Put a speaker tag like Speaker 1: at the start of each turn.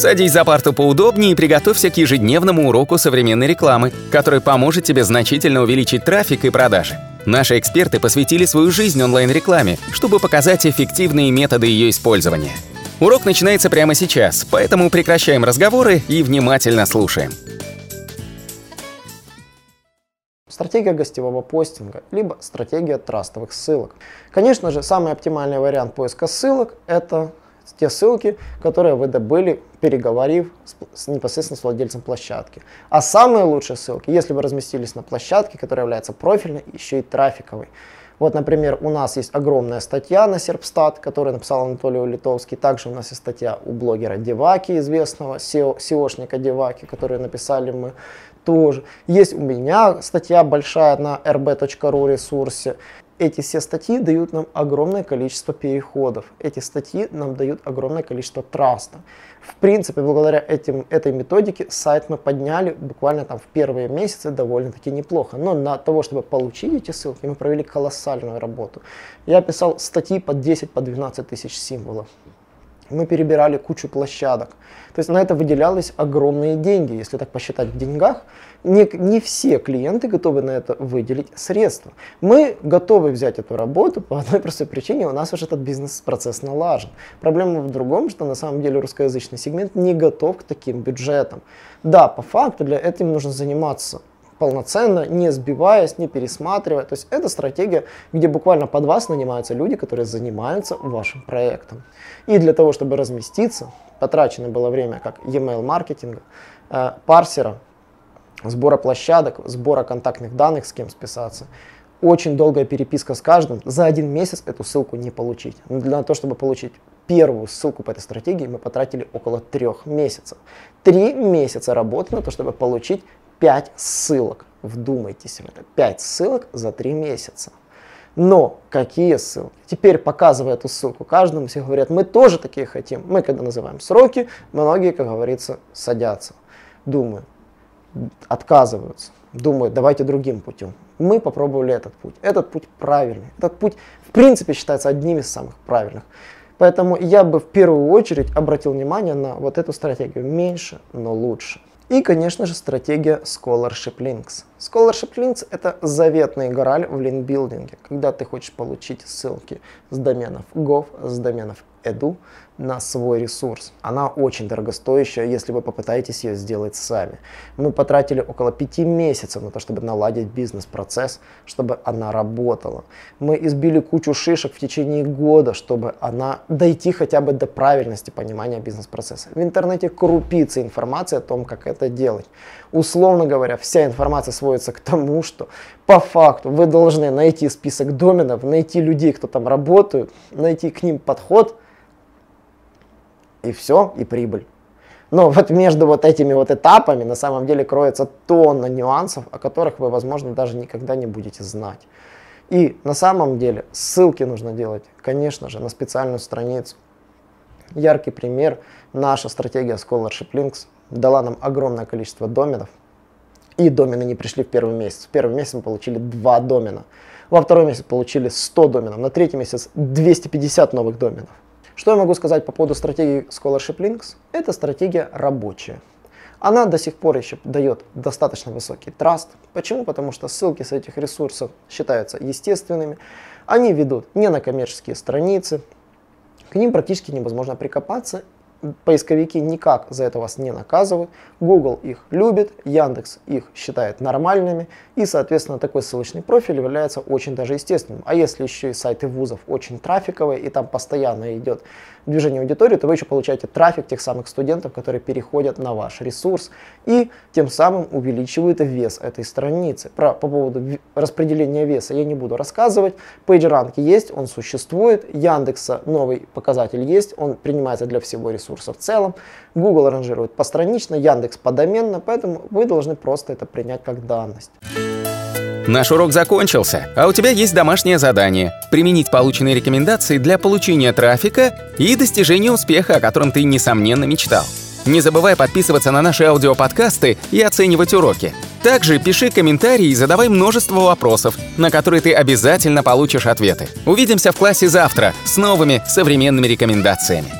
Speaker 1: Садись за парту поудобнее и приготовься к ежедневному уроку современной рекламы, который поможет тебе значительно увеличить трафик и продажи. Наши эксперты посвятили свою жизнь онлайн-рекламе, чтобы показать эффективные методы ее использования. Урок начинается прямо сейчас, поэтому прекращаем разговоры и внимательно слушаем.
Speaker 2: Стратегия гостевого постинга, либо стратегия трастовых ссылок. Конечно же, самый оптимальный вариант поиска ссылок – это те ссылки, которые вы добыли, переговорив с, с, непосредственно с владельцем площадки. А самые лучшие ссылки, если вы разместились на площадке, которая является профильной, еще и трафиковой. Вот, например, у нас есть огромная статья на Серпстат, которую написал Анатолий Литовский. Также у нас есть статья у блогера Деваки, известного SEO, SEOшника Деваки, которую написали мы тоже. Есть у меня статья большая на rb.ru ресурсе эти все статьи дают нам огромное количество переходов. Эти статьи нам дают огромное количество траста. В принципе, благодаря этим, этой методике сайт мы подняли буквально там в первые месяцы довольно-таки неплохо. Но на того, чтобы получить эти ссылки, мы провели колоссальную работу. Я писал статьи по 10, по 12 тысяч символов мы перебирали кучу площадок. То есть на это выделялись огромные деньги, если так посчитать в деньгах. Не, не все клиенты готовы на это выделить средства. Мы готовы взять эту работу по одной простой причине, у нас уже этот бизнес-процесс налажен. Проблема в другом, что на самом деле русскоязычный сегмент не готов к таким бюджетам. Да, по факту для этого нужно заниматься полноценно, не сбиваясь, не пересматривая. То есть это стратегия, где буквально под вас нанимаются люди, которые занимаются вашим проектом. И для того, чтобы разместиться, потрачено было время как e-mail маркетинга, э, парсера, сбора площадок, сбора контактных данных, с кем списаться. Очень долгая переписка с каждым. За один месяц эту ссылку не получить. Для того, чтобы получить первую ссылку по этой стратегии, мы потратили около трех месяцев. Три месяца работы на то, чтобы получить 5 ссылок. Вдумайтесь в это. 5 ссылок за 3 месяца. Но какие ссылки? Теперь, показывая эту ссылку каждому, все говорят, мы тоже такие хотим. Мы, когда называем сроки, многие, как говорится, садятся. Думаю, отказываются. Думают, давайте другим путем. Мы попробовали этот путь. Этот путь правильный. Этот путь, в принципе, считается одним из самых правильных. Поэтому я бы в первую очередь обратил внимание на вот эту стратегию. Меньше, но лучше. И, конечно же, стратегия Scholarship Links. Scholarship Links – это заветный гораль в линкбилдинге, когда ты хочешь получить ссылки с доменов gov, с доменов edu на свой ресурс. Она очень дорогостоящая, если вы попытаетесь ее сделать сами. Мы потратили около пяти месяцев на то, чтобы наладить бизнес-процесс, чтобы она работала. Мы избили кучу шишек в течение года, чтобы она дойти хотя бы до правильности понимания бизнес-процесса. В интернете крупицы информации о том, как это делать. Условно говоря, вся информация сводится к тому, что по факту вы должны найти список доменов, найти людей, кто там работают, найти к ним подход – и все, и прибыль. Но вот между вот этими вот этапами на самом деле кроется тонна нюансов, о которых вы, возможно, даже никогда не будете знать. И на самом деле ссылки нужно делать, конечно же, на специальную страницу. Яркий пример, наша стратегия Scholarship Links дала нам огромное количество доменов, и домены не пришли в первый месяц. В первый месяц мы получили два домена, во второй месяц получили 100 доменов, на третий месяц 250 новых доменов. Что я могу сказать по поводу стратегии Scholarship Links? Это стратегия рабочая. Она до сих пор еще дает достаточно высокий траст. Почему? Потому что ссылки с этих ресурсов считаются естественными. Они ведут не на коммерческие страницы. К ним практически невозможно прикопаться поисковики никак за это вас не наказывают. Google их любит, Яндекс их считает нормальными, и, соответственно, такой ссылочный профиль является очень даже естественным. А если еще и сайты вузов очень трафиковые, и там постоянно идет движение аудитории, то вы еще получаете трафик тех самых студентов, которые переходят на ваш ресурс, и тем самым увеличивают вес этой страницы. Про, по поводу распределения веса я не буду рассказывать. PageRank есть, он существует, Яндекса новый показатель есть, он принимается для всего ресурса ресурса в целом. Google ранжирует постранично, Яндекс подоменно, поэтому вы должны просто это принять как данность.
Speaker 1: Наш урок закончился, а у тебя есть домашнее задание – применить полученные рекомендации для получения трафика и достижения успеха, о котором ты, несомненно, мечтал. Не забывай подписываться на наши аудиоподкасты и оценивать уроки. Также пиши комментарии и задавай множество вопросов, на которые ты обязательно получишь ответы. Увидимся в классе завтра с новыми современными рекомендациями.